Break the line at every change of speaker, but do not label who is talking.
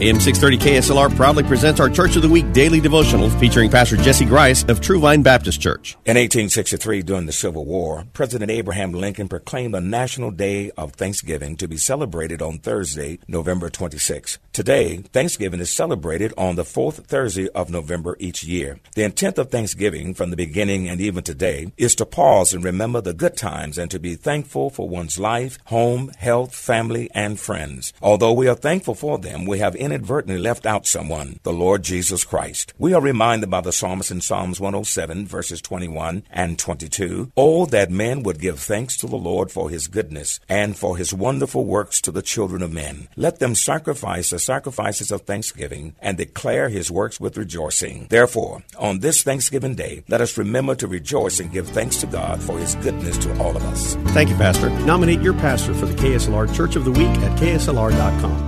AM 630 KSLR proudly presents our Church of the Week daily devotional featuring Pastor Jesse Grice of Truevine Baptist Church.
In 1863, during the Civil War, President Abraham Lincoln proclaimed a national day of Thanksgiving to be celebrated on Thursday, November 26. Today, Thanksgiving is celebrated on the fourth Thursday of November each year. The intent of Thanksgiving from the beginning and even today is to pause and remember the good times and to be thankful for one's life, home, health, family, and friends. Although we are thankful for them, we have inadvertently left out someone, the Lord Jesus Christ. We are reminded by the psalmist in Psalms 107, verses 21 and 22, Oh, that men would give thanks to the Lord for his goodness and for his wonderful works to the children of men. Let them sacrifice the sacrifices of thanksgiving and declare his works with rejoicing. Therefore, on this Thanksgiving Day, let us remember to rejoice and give thanks to God for his goodness to all of us.
Thank you, Pastor. Nominate your pastor for the KSLR Church of the Week at kslr.com.